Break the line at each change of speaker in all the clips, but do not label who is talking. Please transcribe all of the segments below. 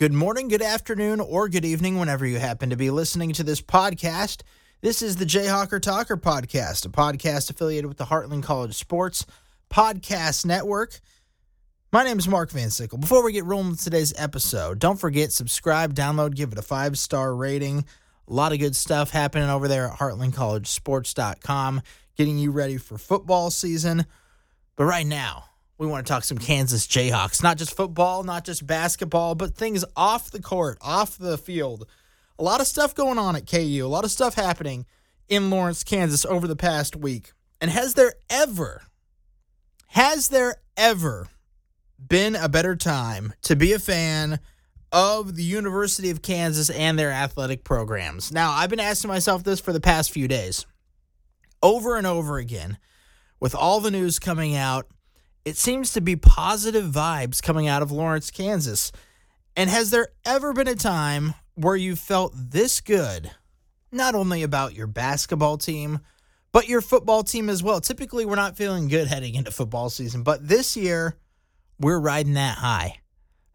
Good morning, good afternoon, or good evening, whenever you happen to be listening to this podcast. This is the Jayhawker Talker podcast, a podcast affiliated with the Heartland College Sports Podcast Network. My name is Mark Van Sickle. Before we get rolling with today's episode, don't forget subscribe, download, give it a five star rating. A lot of good stuff happening over there at heartlandcollegesports.com, getting you ready for football season. But right now, we want to talk some Kansas Jayhawks. Not just football, not just basketball, but things off the court, off the field. A lot of stuff going on at KU, a lot of stuff happening in Lawrence, Kansas over the past week. And has there ever, has there ever been a better time to be a fan of the University of Kansas and their athletic programs? Now, I've been asking myself this for the past few days, over and over again, with all the news coming out it seems to be positive vibes coming out of Lawrence, Kansas. And has there ever been a time where you felt this good, not only about your basketball team, but your football team as well? Typically, we're not feeling good heading into football season, but this year, we're riding that high.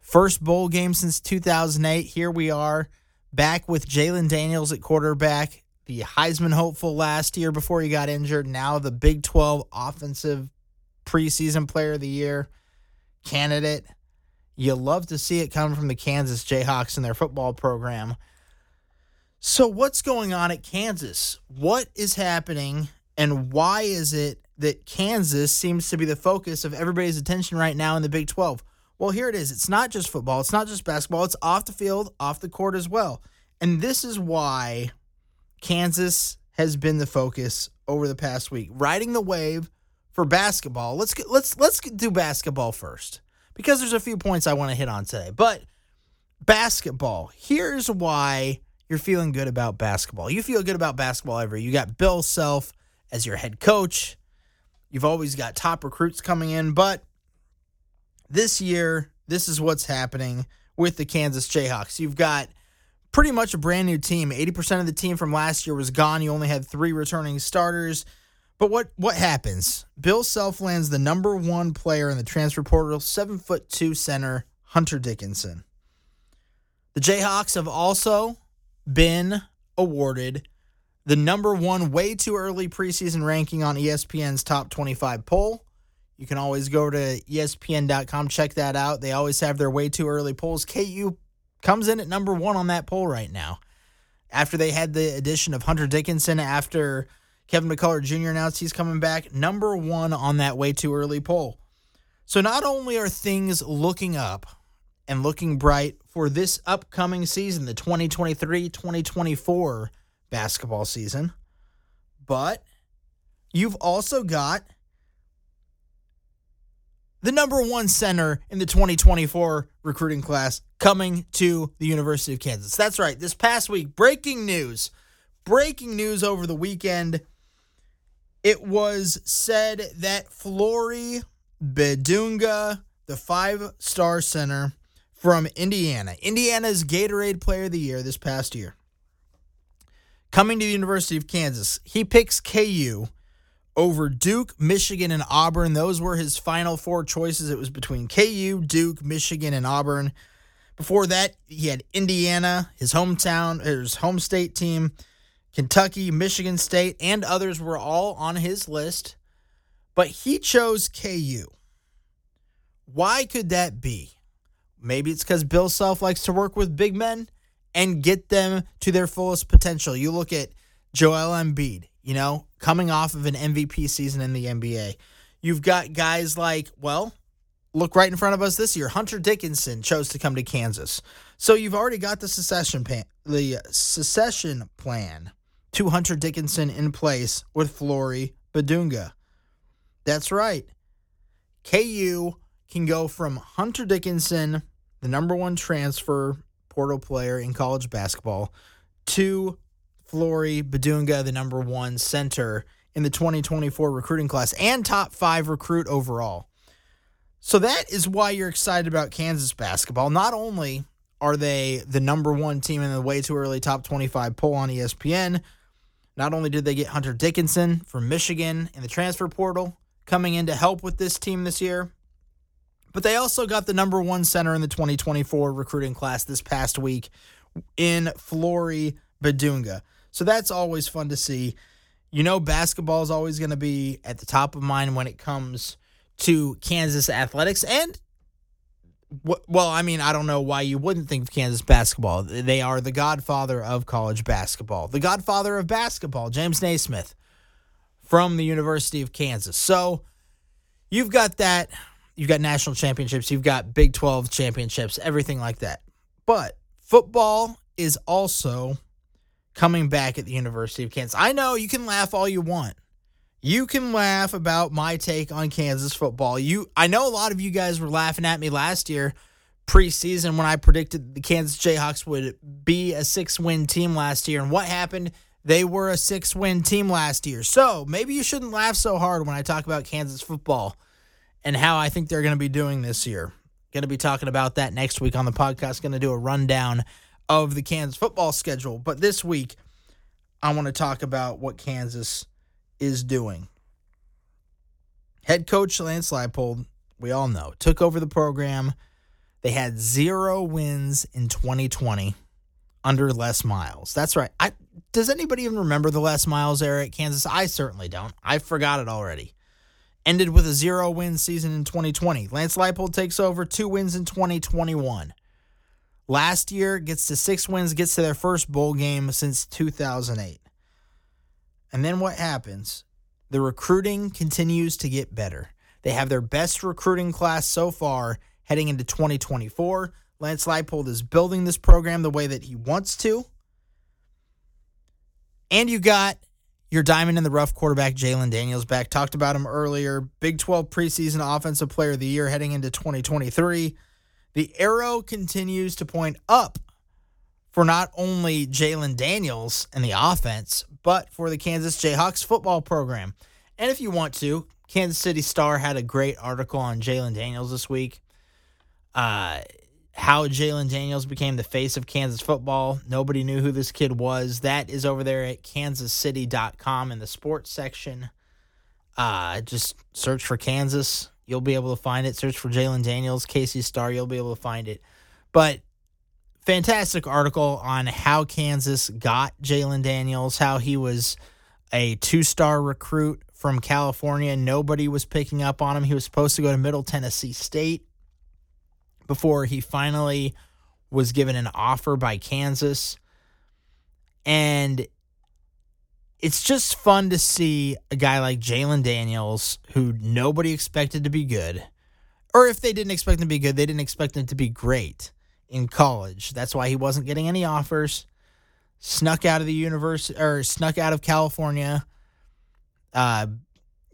First bowl game since 2008. Here we are back with Jalon Daniels at quarterback, the Heisman hopeful last year before he got injured. Now the Big 12 offensive preseason player of the year candidate. You love to see it come from the Kansas Jayhawks and their football program. So, what's going on at Kansas? What is happening, and why is it that Kansas seems to be the focus of everybody's attention right now in the Big 12? Well, here it is. It's not just football, it's not just basketball, it's off the field, off the court as well. And this is why Kansas has been the focus over the past week, riding the wave for basketball. Let's let's let's do basketball first because there's a few points I want to hit on today. But basketball, here's why you're feeling good about basketball. You feel good about basketball every. You got Bill Self as your head coach. You've always got top recruits coming in, but this year, this is what's happening with the Kansas Jayhawks. You've got pretty much a brand new team. 80% of the team from last year was gone. You only had 3 returning starters. But what what happens? Bill Self lands the number one player in the transfer portal, seven foot two center Hunter Dickinson. The Jayhawks have also been awarded the number one way too early preseason ranking on ESPN's top 25 poll. You can always go to ESPN.com, check that out. They always have their way too early polls. KU comes in at number one on that poll right now. After they had the addition of Hunter Dickinson, after Kevin McCullar Jr. announced he's coming back, number one on that way too early poll. So not only are things looking up and looking bright for this upcoming season, the 2023 2024 basketball season, but you've also got the number one center in the 2024 recruiting class coming to the University of Kansas. That's right. This past week, breaking news. Breaking news over the weekend it was said that Flory Bidunga, the five star center from Indiana, Indiana's Gatorade Player of the Year this past year, coming to the University of Kansas, he picks KU over Duke, Michigan, and Auburn. Those were his final four choices. It was between KU, Duke, Michigan, and Auburn. Before that, he had Indiana, his hometown, his home state team, Kentucky, Michigan State, and others were all on his list, but he chose KU. Why could that be? Maybe it's because Bill Self likes to work with big men and get them to their fullest potential. You look at Joel Embiid, you know, coming off of an MVP season in the NBA. You've got guys like, well, look right in front of us this year. Hunter Dickinson chose to come to Kansas. So you've already got the secession plan, the secession plan to Hunter Dickinson in place with Flory Bidunga. That's right. KU can go from Hunter Dickinson, the number one transfer portal player in college basketball, to Flory Bidunga, the number one center in the 2024 recruiting class and top five recruit overall. So that is why you're excited about Kansas basketball. Not only are they the number one team in the way too early top 25 poll on ESPN, not only did they get Hunter Dickinson from Michigan in the transfer portal coming in to help with this team this year, But they also got the number one center in the 2024 recruiting class this past week in Flory Bidunga. So that's always fun to see. You know, basketball is always going to be at the top of mind when it comes to Kansas athletics. And, well, I mean, I don't know why you wouldn't think of Kansas basketball. They are the godfather of college basketball, the godfather of basketball, James Naismith from the University of Kansas. So you've got that. You've got national championships, you've got Big 12 championships, everything like that. But football is also coming back at the University of Kansas. I know you can laugh all you want. You can laugh about my take on Kansas football. You I know a lot of you guys were laughing at me last year preseason when I predicted the Kansas Jayhawks would be a 6-win team last year and what happened? They were a 6-win team last year. So, maybe you shouldn't laugh so hard when I talk about Kansas football and how I think they're going to be doing this year. Going to be talking about that next week on the podcast. Going to do a rundown of the Kansas football schedule. But this week, I want to talk about what Kansas is doing. Head coach Lance Leipold, we all know, took over the program. They had zero wins in 2020 under Les Miles. That's right. I, does anybody even remember the Les Miles era at Kansas? I certainly don't. I forgot it already. Ended with a zero win season in 2020. Lance Leipold takes over two wins in 2021. Last year gets to six wins, gets to their first bowl game since 2008. And then what happens? The recruiting continues to get better. They have their best recruiting class so far heading into 2024. Lance Leipold is building this program the way that he wants to. And you got your diamond in the rough quarterback, Jalon Daniels, back. Talked about him earlier. Big 12 preseason offensive player of the year heading into 2023. The arrow continues to point up for not only Jalon Daniels and the offense, but for the Kansas Jayhawks football program. And if you want to, Kansas City Star had a great article on Jalon Daniels this week. Uh, how Jalon Daniels became the face of Kansas football. Nobody knew who this kid was. That is over there at kansascity.com in the sports section. Uh, just search for Kansas You'll be able to find it. Search for Jalon Daniels, KC Star. You'll be able to find it. But fantastic article on how Kansas got Jalon Daniels, how he was a two star recruit from California. Nobody was picking up on him. He was supposed to go to Middle Tennessee State before he finally was given an offer by Kansas. And it's just fun to see a guy like Jalon Daniels, who nobody expected to be good, or if they didn't expect him to be good, they didn't expect him to be great in college. That's why he wasn't getting any offers. Snuck out of the university or snuck out of California. Uh,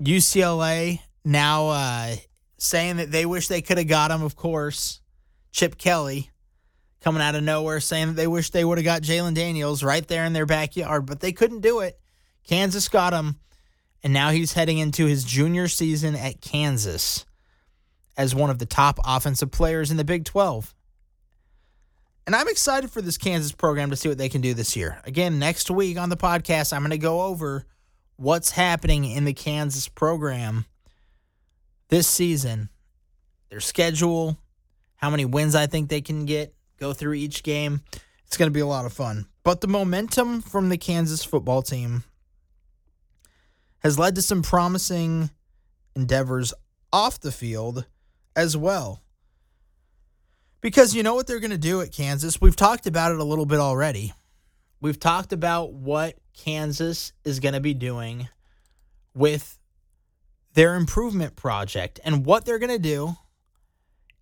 UCLA now uh, saying that they wish they could have got him. Of course, Chip Kelly coming out of nowhere saying that they wish they would have got Jalon Daniels right there in their backyard, but they couldn't do it. Kansas got him, and now he's heading into his junior season at Kansas as one of the top offensive players in the Big 12. And I'm excited for this Kansas program to see what they can do this year. Again, next week on the podcast, I'm going to go over what's happening in the Kansas program this season, their schedule, how many wins I think they can get, go through each game. It's going to be a lot of fun. But the momentum from the Kansas football team has led to some promising endeavors off the field as well. Because you know what they're going to do at Kansas? We've talked about it a little bit already. We've talked about what Kansas is going to be doing with their improvement project and what they're going to do.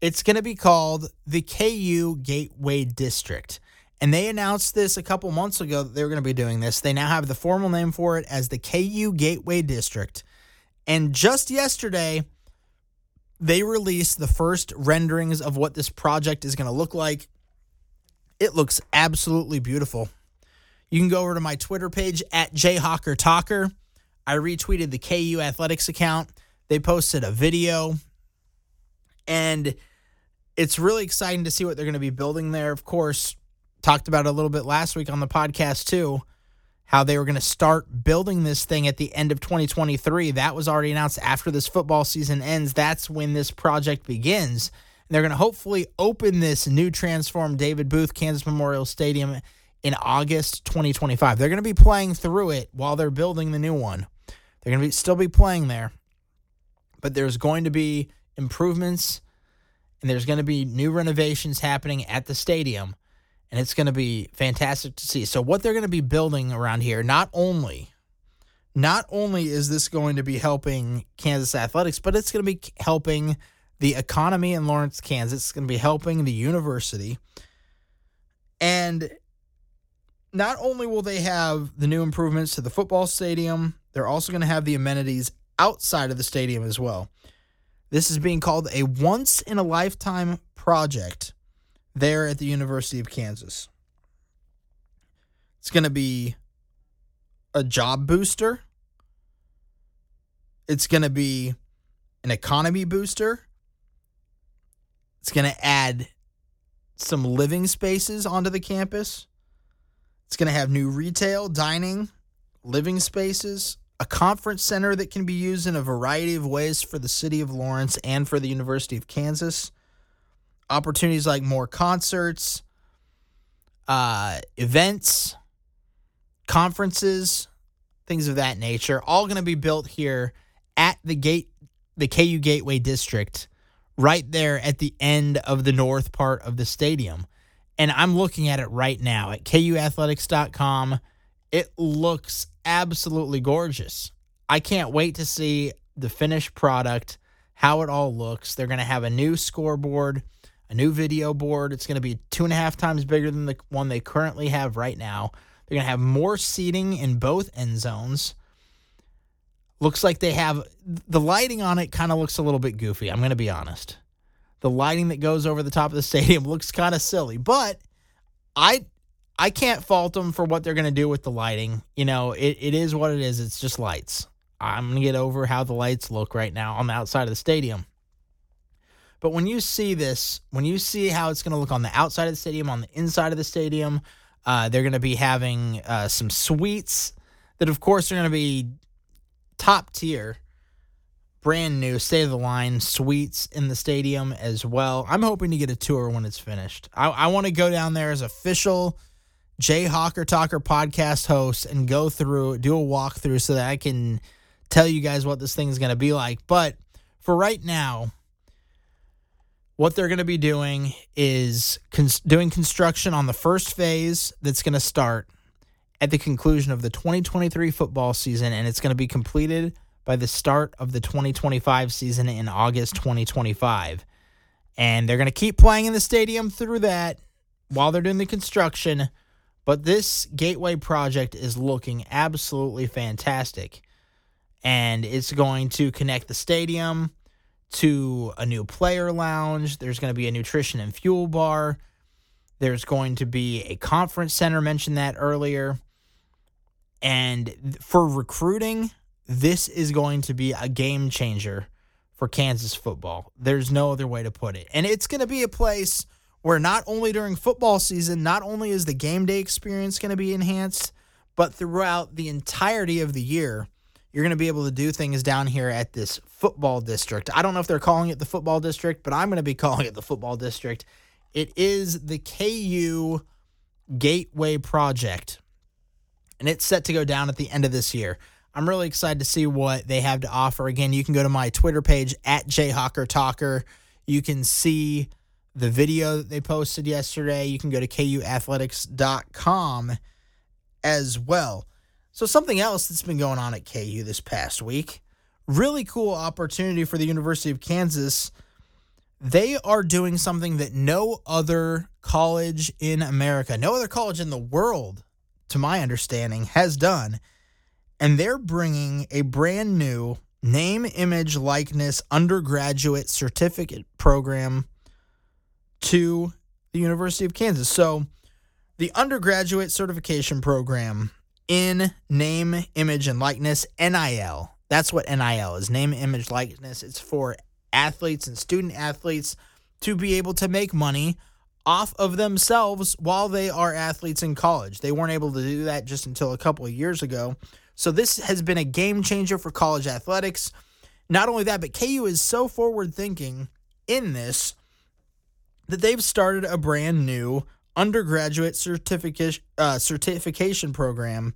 It's going to be called the KU Gateway District. And they announced this a couple months ago that they were going to be doing this. They now have the formal name for it as the KU Gateway District. And just yesterday, they released the first renderings of what this project is going to look like. It looks absolutely beautiful. You can go over to my Twitter page at jhawkertalker. I retweeted the KU Athletics account. They posted a video, and it's really exciting to see what they're going to be building there. Of course, talked about a little bit last week on the podcast too how they were going to start building this thing at the end of 2023. That was already announced after this football season ends. That's when this project begins. And they're going to hopefully open this new transformed David Booth Kansas Memorial Stadium in August 2025. They're going to be playing through it while they're building the new one. They're going to be still be playing there. But there's going to be improvements and there's going to be new renovations happening at the stadium and it's going to be fantastic to see. So what they're going to be building around here, not only not only is this going to be helping Kansas athletics, but it's going to be helping the economy in Lawrence, Kansas. It's going to be helping the university. And not only will they have the new improvements to the football stadium, they're also going to have the amenities outside of the stadium as well. This is being called a once in a lifetime project there at the University of Kansas. It's going to be a job booster. It's going to be an economy booster. It's going to add some living spaces onto the campus. It's going to have new retail, dining, living spaces, a conference center that can be used in a variety of ways for the city of Lawrence and for the University of Kansas opportunities like more concerts, uh, events, conferences, things of that nature, all going to be built here at the gate, the KU Gateway District, right there at the end of the north part of the stadium. And I'm looking at it right now at kuathletics.com. It looks absolutely gorgeous. I can't wait to see the finished product, how it all looks. They're going to have a new scoreboard a new video board. It's going to be two and a half times bigger than the one they currently have right now. They're going to have more seating in both end zones. Looks like they have the lighting on it kind of looks a little bit goofy. I'm going to be honest. The lighting that goes over the top of the stadium looks kind of silly, but I I can't fault them for what they're going to do with the lighting. You know, it, it is what it is. It's just lights. I'm going to get over how the lights look right now on the outside of the stadium. But when you see this, when you see how it's going to look on the outside of the stadium, on the inside of the stadium, uh, they're going to be having uh, some suites that, of course, are going to be top tier, brand new, state of the line suites in the stadium as well. I'm hoping to get a tour when it's finished. I, I want to go down there as official Jayhawker Talker podcast host and go through, do a walkthrough so that I can tell you guys what this thing is going to be like. But for right now, what they're going to be doing is cons- doing construction on the first phase that's going to start at the conclusion of the 2023 football season, and it's going to be completed by the start of the 2025 season in August 2025. And they're going to keep playing in the stadium through that while they're doing the construction. But this Gateway project is looking absolutely fantastic. And it's going to connect the stadium to a new player lounge. There's going to be a nutrition and fuel bar. There's going to be a conference center, mentioned that earlier. And for recruiting, this is going to be a game changer for Kansas football. There's no other way to put it. And it's going to be a place where not only during football season, not only is the game day experience going to be enhanced, but throughout the entirety of the year, you're going to be able to do things down here at this football district. I don't know if they're calling it the football district, but I'm going to be calling it the football district. It is the KU Gateway Project, and it's set to go down at the end of this year. I'm really excited to see what they have to offer. Again, you can go to my Twitter page at jhawkertalker. You can see the video that they posted yesterday. You can go to kuathletics.com as well. So, something else that's been going on at KU this past week really cool opportunity for the University of Kansas. They are doing something that no other college in America, no other college in the world, to my understanding, has done. And they're bringing a brand new name, image, likeness undergraduate certificate program to the University of Kansas. So, the undergraduate certification program in name, image, and likeness, NIL. That's what NIL is name, image, likeness. It's for athletes and student athletes to be able to make money off of themselves while they are athletes in college. They weren't able to do that just until a couple of years ago. So this has been a game changer for college athletics. Not only that, but KU is so forward thinking in this that they've started a brand new undergraduate certificate uh, certification program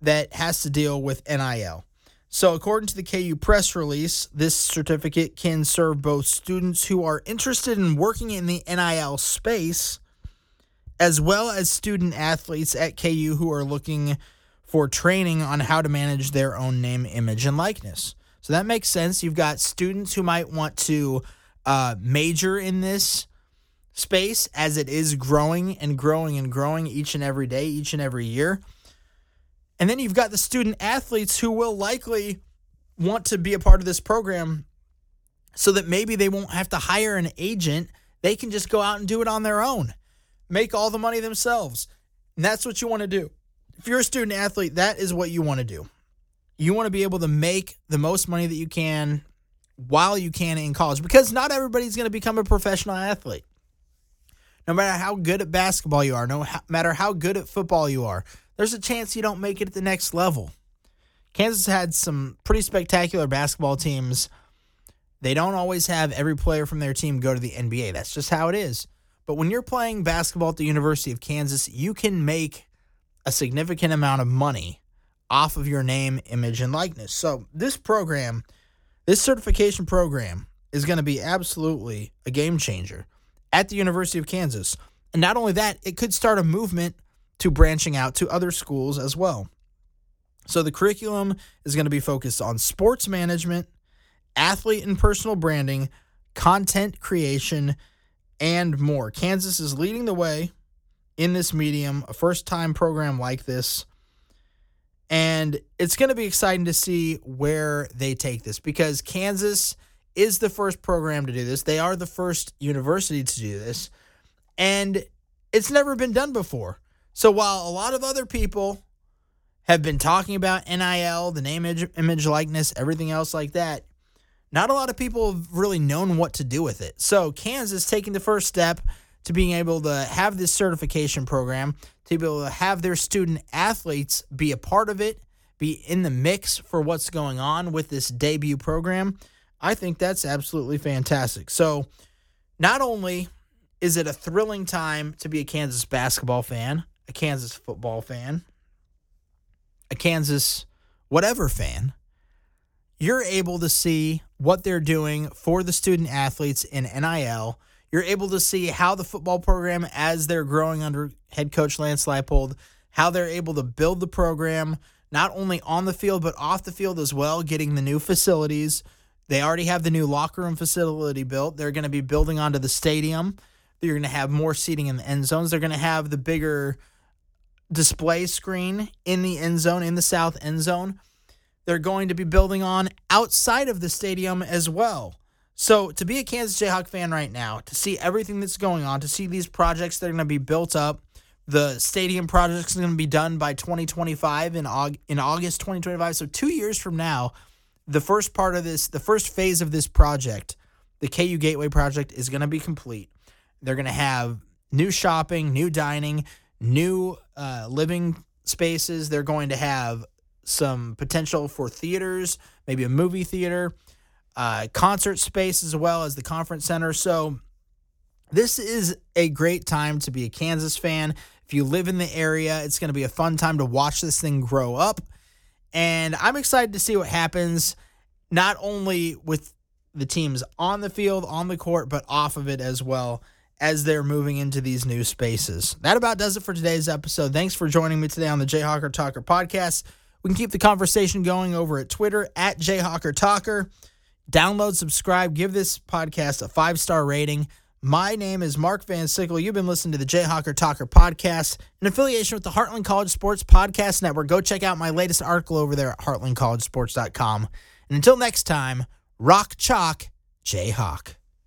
that has to deal with NIL. So, according to the KU press release, this certificate can serve both students who are interested in working in the NIL space as well as student athletes at KU who are looking for training on how to manage their own name, image, and likeness. So that makes sense. You've got students who might want to uh, major in this space as it is growing and growing and growing each and every day, each and every year. And then you've got the student athletes who will likely want to be a part of this program so that maybe they won't have to hire an agent. They can just go out and do it on their own, make all the money themselves. And that's what you want to do. If you're a student athlete, that is what you want to do. You want to be able to make the most money that you can while you can in college because not everybody's going to become a professional athlete. No matter how good at basketball you are, no matter how good at football you are, there's a chance you don't make it at the next level. Kansas had some pretty spectacular basketball teams. They don't always have every player from their team go to the NBA. That's just how it is. But when you're playing basketball at the University of Kansas, you can make a significant amount of money off of your name, image, and likeness. So, this program, this certification program, is going to be absolutely a game changer at the University of Kansas. And not only that, it could start a movement to branching out to other schools as well. So the curriculum is going to be focused on sports management, athlete and personal branding, content creation, and more. Kansas is leading the way in this medium, a first time program like this. And it's going to be exciting to see where they take this because Kansas is the first program to do this. They are the first university to do this. And it's never been done before. So while a lot of other people have been talking about NIL, the name, image, likeness, everything else like that, not a lot of people have really known what to do with it. So Kansas taking the first step to being able to have this certification program, to be able to have their student athletes be a part of it, be in the mix for what's going on with this debut program. I think that's absolutely fantastic. So, not only is it a thrilling time to be a Kansas basketball fan, a Kansas football fan, a Kansas whatever fan, you're able to see what they're doing for the student athletes in NIL. You're able to see how the football program, as they're growing under head coach Lance Leipold, how they're able to build the program not only on the field but off the field as well, getting the new facilities. They already have the new locker room facility built. They're going to be building onto the stadium. They're going to have more seating in the end zones. They're going to have the bigger display screen in the end zone, in the south end zone. They're going to be building on outside of the stadium as well. So, to be a Kansas Jayhawk fan right now, to see everything that's going on, to see these projects that are going to be built up, the stadium project is going to be done by 2025 in, in August 2025. So, two years from now, the first part of this, the first phase of this project, the KU Gateway project, is going to be complete. They're going to have new shopping, new dining, new uh, living spaces. They're going to have some potential for theaters, maybe a movie theater, uh, concert space as well as the conference center. So this is a great time to be a Kansas fan. If you live in the area, it's going to be a fun time to watch this thing grow up. And I'm excited to see what happens, not only with the teams on the field, on the court, but off of it as well as they're moving into these new spaces. That about does it for today's episode. Thanks for joining me today on the Jayhawker Talker podcast. We can keep the conversation going over at Twitter at Jayhawker Talker. Download, subscribe, give this podcast a five star rating. My name is Mark Van Sickle. You've been listening to the Jayhawker Talker podcast, in affiliation with the Heartland College Sports Podcast Network. Go check out my latest article over there at heartlandcollegesports.com. And until next time, rock chalk, Jayhawk.